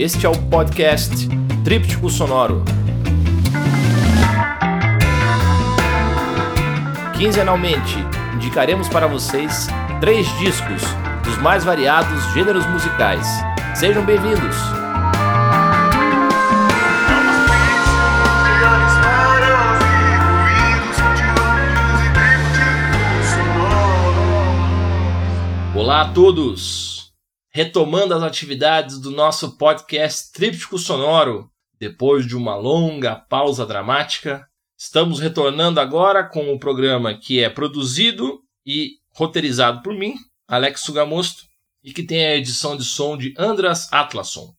Este é o podcast Tríptico Sonoro. Quinzenalmente, indicaremos para vocês três discos dos mais variados gêneros musicais. Sejam bem-vindos! Olá a todos! Retomando as atividades do nosso podcast Tríptico Sonoro, depois de uma longa pausa dramática, estamos retornando agora com o programa que é produzido e roteirizado por mim, Alex Sugamosto, e que tem a edição de som de Andras Atlason.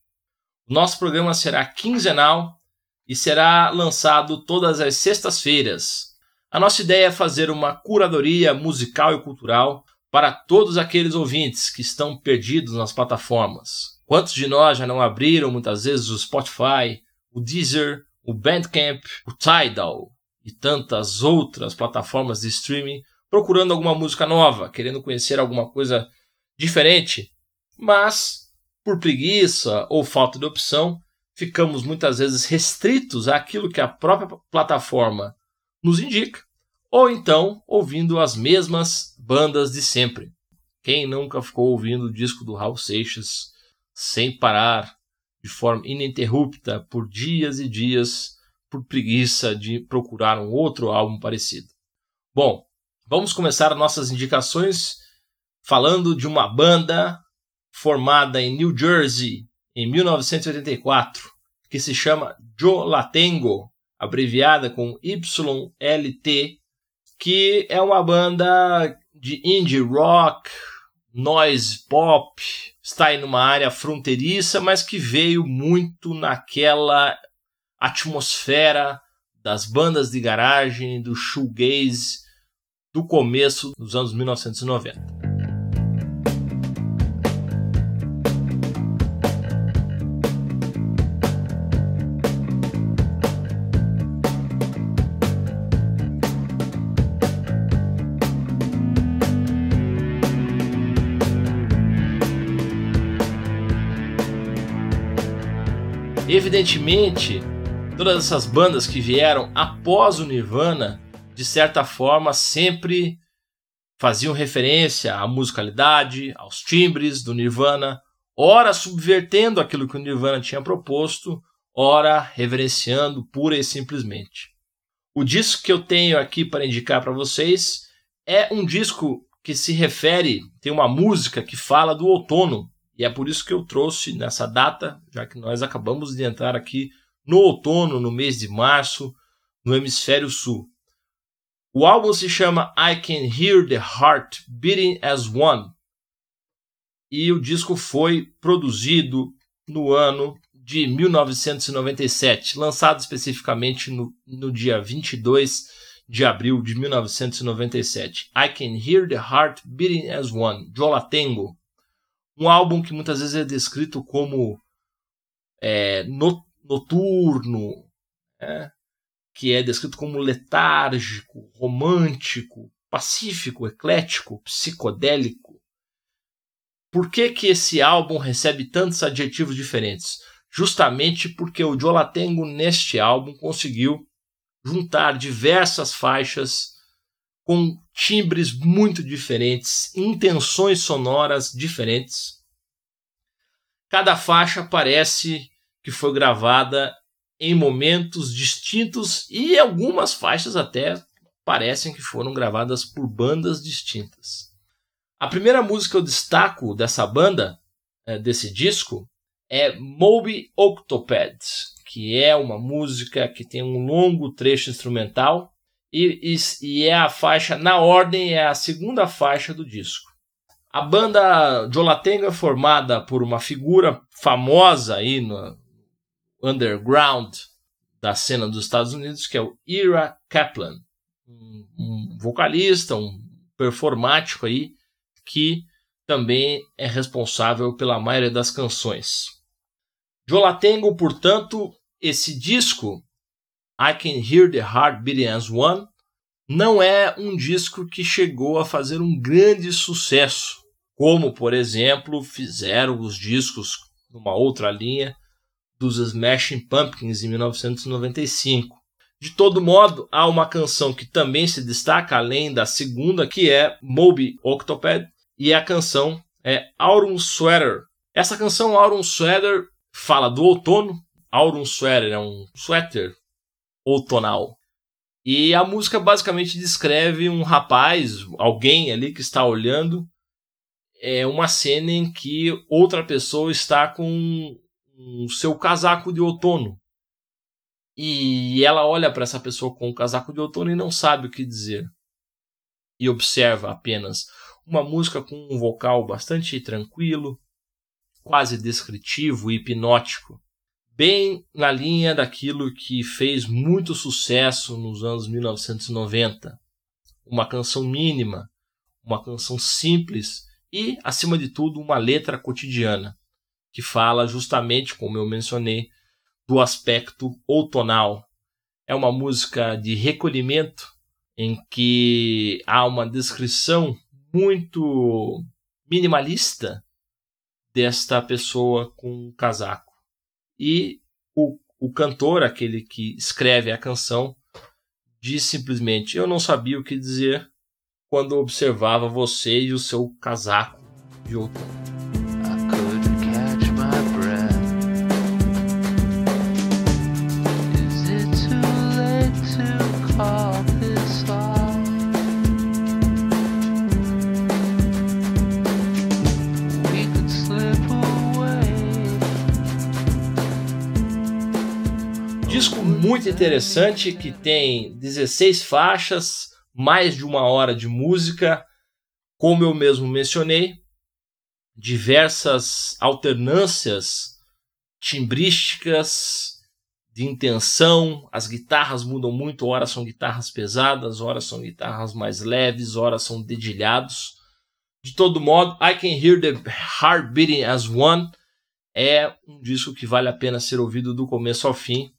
O nosso programa será quinzenal e será lançado todas as sextas-feiras. A nossa ideia é fazer uma curadoria musical e cultural para todos aqueles ouvintes que estão perdidos nas plataformas. Quantos de nós já não abriram muitas vezes o Spotify, o Deezer, o Bandcamp, o Tidal e tantas outras plataformas de streaming procurando alguma música nova, querendo conhecer alguma coisa diferente, mas por preguiça ou falta de opção, ficamos muitas vezes restritos àquilo que a própria plataforma nos indica, ou então ouvindo as mesmas bandas de sempre. Quem nunca ficou ouvindo o disco do Raul Seixas sem parar, de forma ininterrupta, por dias e dias, por preguiça de procurar um outro álbum parecido? Bom, vamos começar nossas indicações falando de uma banda formada em New Jersey em 1984, que se chama Joe Latengo, abreviada com YLT, que é uma banda de indie rock, noise pop, está aí numa área fronteiriça, mas que veio muito naquela atmosfera das bandas de garagem, do shoegaze do começo dos anos 1990. Evidentemente, todas essas bandas que vieram após o Nirvana, de certa forma, sempre faziam referência à musicalidade, aos timbres do Nirvana, ora subvertendo aquilo que o Nirvana tinha proposto, ora reverenciando pura e simplesmente. O disco que eu tenho aqui para indicar para vocês é um disco que se refere, tem uma música que fala do outono, e é por isso que eu trouxe nessa data, já que nós acabamos de entrar aqui no outono, no mês de março, no hemisfério sul. O álbum se chama I Can Hear the Heart Beating as One. E o disco foi produzido no ano de 1997, lançado especificamente no, no dia 22 de abril de 1997. I Can Hear the Heart Beating as One, Jolatengo. Um álbum que muitas vezes é descrito como é, noturno, é, que é descrito como letárgico, romântico, pacífico, eclético, psicodélico. Por que, que esse álbum recebe tantos adjetivos diferentes? Justamente porque o Jolatengo neste álbum conseguiu juntar diversas faixas com timbres muito diferentes, intenções sonoras diferentes. Cada faixa parece que foi gravada em momentos distintos e algumas faixas até parecem que foram gravadas por bandas distintas. A primeira música que eu destaco dessa banda, é, desse disco, é Moby Octopad, que é uma música que tem um longo trecho instrumental e, e, e, é a faixa, na ordem, é a segunda faixa do disco. A banda Jolatenga é formada por uma figura famosa aí no underground da cena dos Estados Unidos, que é o Ira Kaplan, um vocalista, um performático aí, que também é responsável pela maioria das canções. Jolatengo, portanto, esse disco I Can Hear the Heart Beating as One não é um disco que chegou a fazer um grande sucesso, como, por exemplo, fizeram os discos numa outra linha dos Smashing Pumpkins em 1995. De todo modo, há uma canção que também se destaca além da segunda, que é Moby Octopad, e a canção é Autumn Sweater. Essa canção Autumn Sweater fala do outono. Autumn Sweater é um suéter outonal. E a música basicamente descreve um rapaz, alguém ali que está olhando é uma cena em que outra pessoa está com o seu casaco de outono. E ela olha para essa pessoa com o casaco de outono e não sabe o que dizer. E observa apenas uma música com um vocal bastante tranquilo, quase descritivo e hipnótico, bem na linha daquilo que fez muito sucesso nos anos 1990. Uma canção mínima, uma canção simples e, acima de tudo, uma letra cotidiana, que fala justamente, como eu mencionei, do aspecto outonal. É uma música de recolhimento em que há uma descrição muito minimalista desta pessoa com um casaco. E o, o cantor, aquele que escreve a canção, diz simplesmente: Eu não sabia o que dizer quando observava você e o seu casaco de outono. Muito interessante que tem 16 faixas, mais de uma hora de música, como eu mesmo mencionei, diversas alternâncias timbrísticas de intenção, as guitarras mudam muito, horas são guitarras pesadas, horas são guitarras mais leves, horas são dedilhados. De todo modo, I Can Hear the Heart Beating as One é um disco que vale a pena ser ouvido do começo ao fim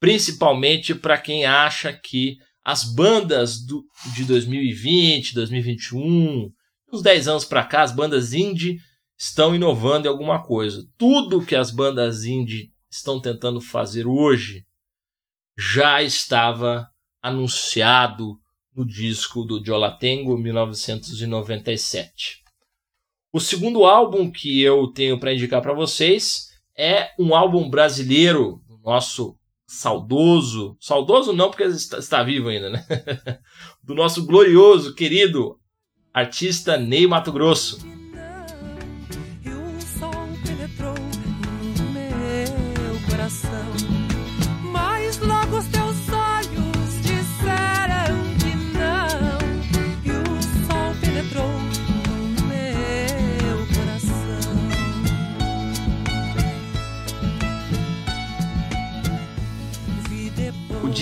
principalmente para quem acha que as bandas do, de 2020, 2021, uns 10 anos para cá, as bandas indie estão inovando em alguma coisa. Tudo que as bandas indie estão tentando fazer hoje já estava anunciado no disco do Jolatengo 1997. O segundo álbum que eu tenho para indicar para vocês é um álbum brasileiro, nosso saudoso, saudoso não porque está, está vivo ainda, né? do nosso glorioso, querido artista Ney Mato Grosso.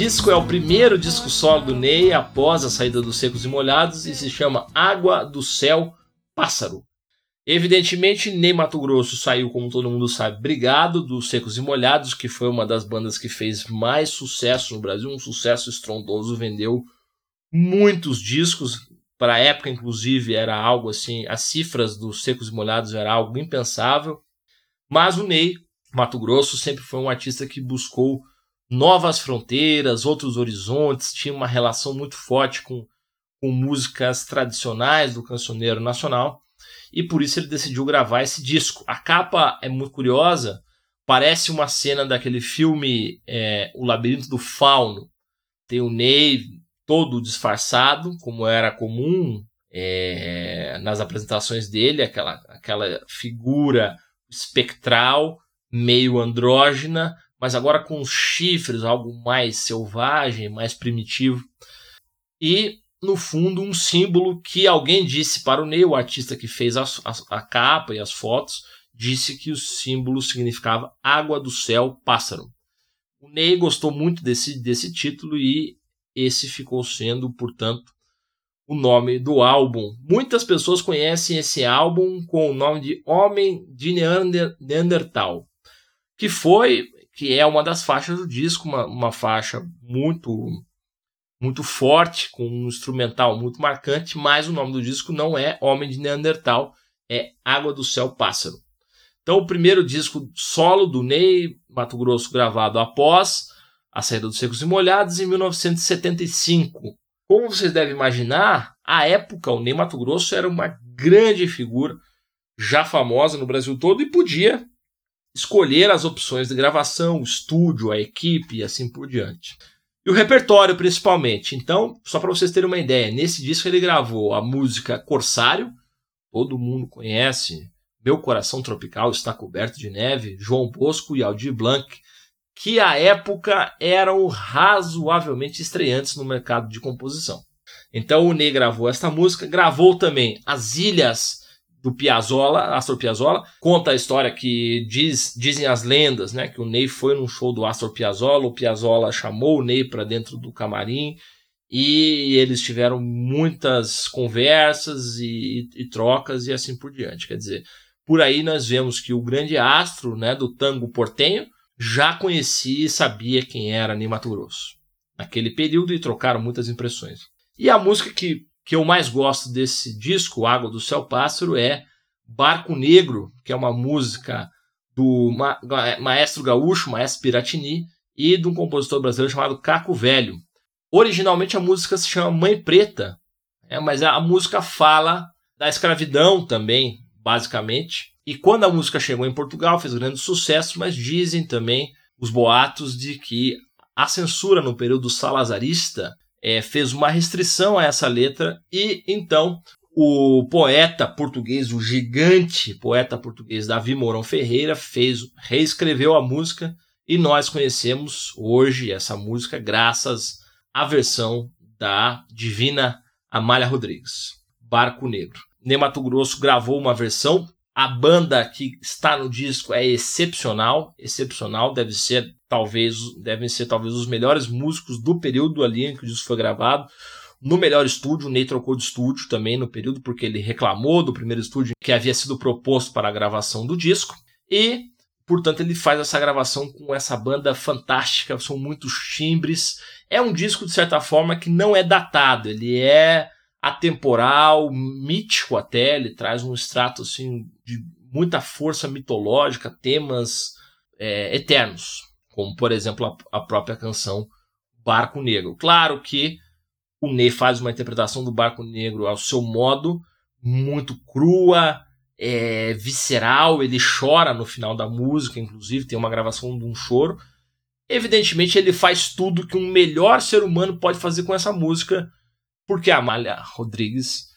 Disco é o primeiro disco solo do Ney após a saída dos Secos e Molhados e se chama Água do Céu Pássaro. Evidentemente, Ney Mato Grosso saiu, como todo mundo sabe, brigado dos Secos e Molhados, que foi uma das bandas que fez mais sucesso no Brasil, um sucesso estrondoso, vendeu muitos discos. Para a época, inclusive, era algo assim, as cifras dos Secos e Molhados era algo impensável. Mas o Ney Mato Grosso sempre foi um artista que buscou novas fronteiras, outros horizontes, tinha uma relação muito forte com, com músicas tradicionais do cancioneiro nacional e por isso ele decidiu gravar esse disco. A capa é muito curiosa, parece uma cena daquele filme é, O Labirinto do Fauno. Tem o Ney todo disfarçado, como era comum é, nas apresentações dele, aquela, aquela figura espectral, meio andrógena, mas agora com chifres, algo mais selvagem, mais primitivo. E, no fundo, um símbolo que alguém disse para o Ney, o artista que fez a, a, a capa e as fotos, disse que o símbolo significava água do céu, pássaro. O Ney gostou muito desse, desse título e esse ficou sendo, portanto, o nome do álbum. Muitas pessoas conhecem esse álbum com o nome de Homem de Neandertal, que foi que é uma das faixas do disco, uma, uma faixa muito muito forte, com um instrumental muito marcante, mas o nome do disco não é Homem de Neandertal, é Água do Céu Pássaro. Então, o primeiro disco solo do Ney Mato Grosso gravado após a saída dos Secos e Molhados em 1975. Como vocês devem imaginar, à época o Ney Mato Grosso era uma grande figura, já famosa no Brasil todo e podia escolher as opções de gravação, o estúdio, a equipe e assim por diante. E o repertório, principalmente. Então, só para vocês terem uma ideia, nesse disco ele gravou a música Corsário, todo mundo conhece, Meu Coração Tropical está coberto de neve, João Bosco e Aldir Blanc, que à época eram razoavelmente estreantes no mercado de composição. Então o Ney gravou esta música, gravou também As Ilhas do Piazzolla, Astor Piazzolla, conta a história que diz, dizem as lendas, né, que o Ney foi num show do Astor Piazzolla, o Piazzolla chamou o Ney para dentro do camarim e eles tiveram muitas conversas e, e, e, trocas e assim por diante. Quer dizer, por aí nós vemos que o grande astro, né, do tango portenho já conhecia e sabia quem era Ney Mato Grosso naquele período e trocaram muitas impressões. E a música que que eu mais gosto desse disco, Água do Céu Pássaro, é Barco Negro, que é uma música do ma maestro gaúcho, maestro Piratini, e de um compositor brasileiro chamado Caco Velho. Originalmente a música se chama Mãe Preta, é, mas a, a música fala da escravidão também, basicamente. E quando a música chegou em Portugal, fez grande sucesso, mas dizem também os boatos de que a censura no período salazarista é, fez uma restrição a essa letra e então o poeta português, o gigante poeta português Davi Mourão Ferreira fez, reescreveu a música e nós conhecemos hoje essa música graças à versão da divina Amália Rodrigues, Barco Negro. Nemato Grosso gravou uma versão a banda que está no disco é excepcional, excepcional, deve ser talvez devem ser talvez os melhores músicos do período ali em que o disco foi gravado. No melhor estúdio, o Ney trocou de estúdio também no período porque ele reclamou do primeiro estúdio que havia sido proposto para a gravação do disco e portanto ele faz essa gravação com essa banda fantástica, são muitos timbres. É um disco de certa forma que não é datado, ele é atemporal, mítico até, ele traz um extrato assim de muita força mitológica, temas é, eternos, como por exemplo a, a, própria canção Barco Negro. Claro que o Ney faz uma interpretação do Barco Negro ao seu modo, muito crua, é, visceral, ele chora no final da música, inclusive tem uma gravação de um choro. Evidentemente ele faz tudo que um melhor ser humano pode fazer com essa música, porque a Amália Rodrigues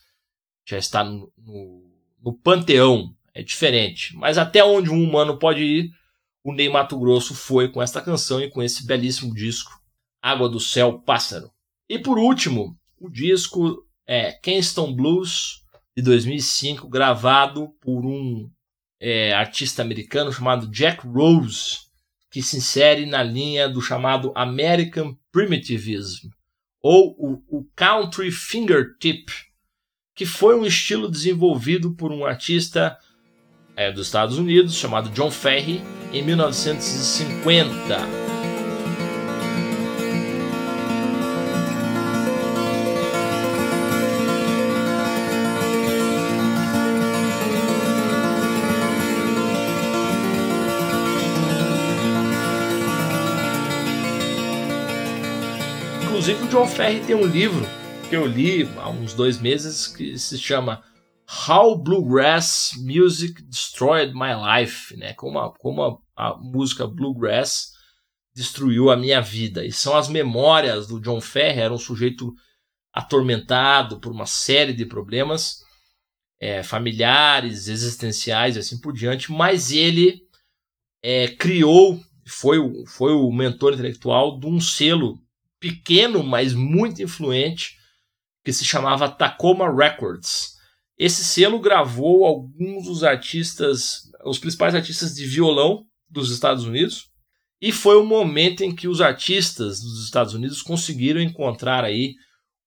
já está no, no, no panteão, é diferente. Mas até onde um humano pode ir, o Ney Mato Grosso foi com esta canção e com esse belíssimo disco, Água do Céu Pássaro. E por último, o disco é Kingston Blues, de 2005, gravado por um é, artista americano chamado Jack Rose, que se insere na linha do chamado American Primitivism, ou o, o Country Fingertip, que foi um estilo desenvolvido por um artista é, dos Estados Unidos chamado John Ferry em 1950. John Ferry tem um livro que eu li há uns dois meses que se chama How Bluegrass Music Destroyed My Life, né? Como a, como a, a música bluegrass destruiu a minha vida. E são as memórias do John Ferry, era um sujeito atormentado por uma série de problemas é, familiares, existenciais e assim por diante, mas ele é, criou, foi, foi o mentor intelectual de um selo pequeno, mas muito influente, que se chamava Tacoma Records. Esse selo gravou alguns dos artistas, os principais artistas de violão dos Estados Unidos, e foi o momento em que os artistas dos Estados Unidos conseguiram encontrar aí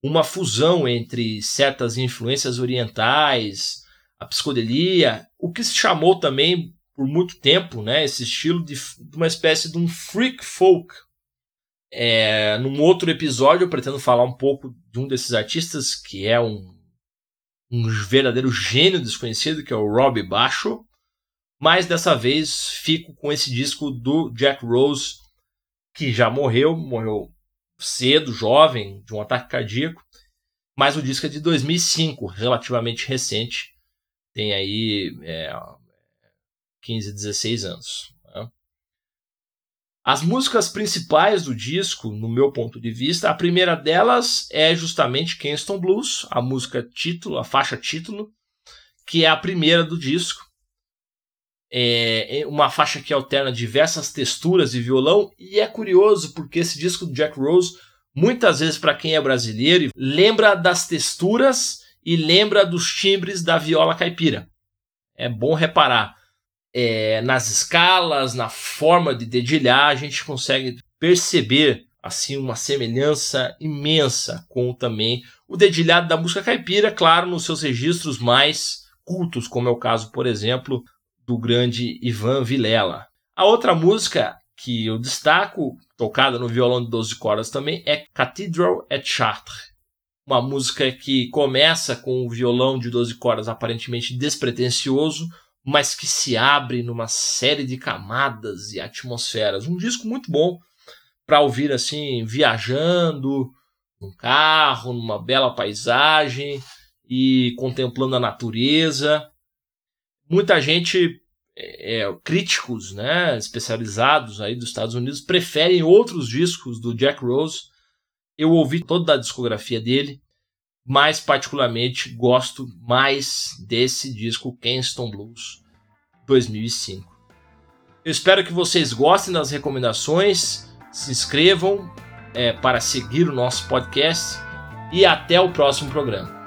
uma fusão entre certas influências orientais, a psicodelia, o que se chamou também por muito tempo, né, esse estilo de, uma espécie de um freak folk, é, num outro episódio eu pretendo falar um pouco de um desses artistas que é um, um verdadeiro gênio desconhecido, que é o Rob Baixo. mas dessa vez fico com esse disco do Jack Rose, que já morreu, morreu cedo, jovem, de um ataque cardíaco, mas o disco é de 2005, relativamente recente, tem aí é, 15, 16 anos. As músicas principais do disco, no meu ponto de vista, a primeira delas é justamente Kingston Blues, a música título, a faixa título, que é a primeira do disco. É, é uma faixa que alterna diversas texturas de violão e é curioso porque esse disco do Jack Rose muitas vezes para quem é brasileiro lembra das texturas e lembra dos timbres da viola caipira. É bom reparar é, nas escalas, na forma de dedilhar, a gente consegue perceber assim uma semelhança imensa com também o dedilhado da música caipira, claro, nos seus registros mais cultos, como é o caso, por exemplo, do grande Ivan Vilela. A outra música que eu destaco, tocada no violão de 12 cordas também, é Cathedral at Chartres. Uma música que começa com o violão de 12 cordas aparentemente despretensioso, mas que se abre numa série de camadas e atmosferas. Um disco muito bom para ouvir assim, viajando, num carro, numa bela paisagem e contemplando a natureza. Muita gente, é, é, críticos, né, especializados aí dos Estados Unidos, preferem outros discos do Jack Rose. Eu ouvi toda a discografia dele, mas particularmente gosto mais desse disco Kingston Blues 2005. Eu espero que vocês gostem das recomendações, se inscrevam é, para seguir o nosso podcast e até o próximo programa.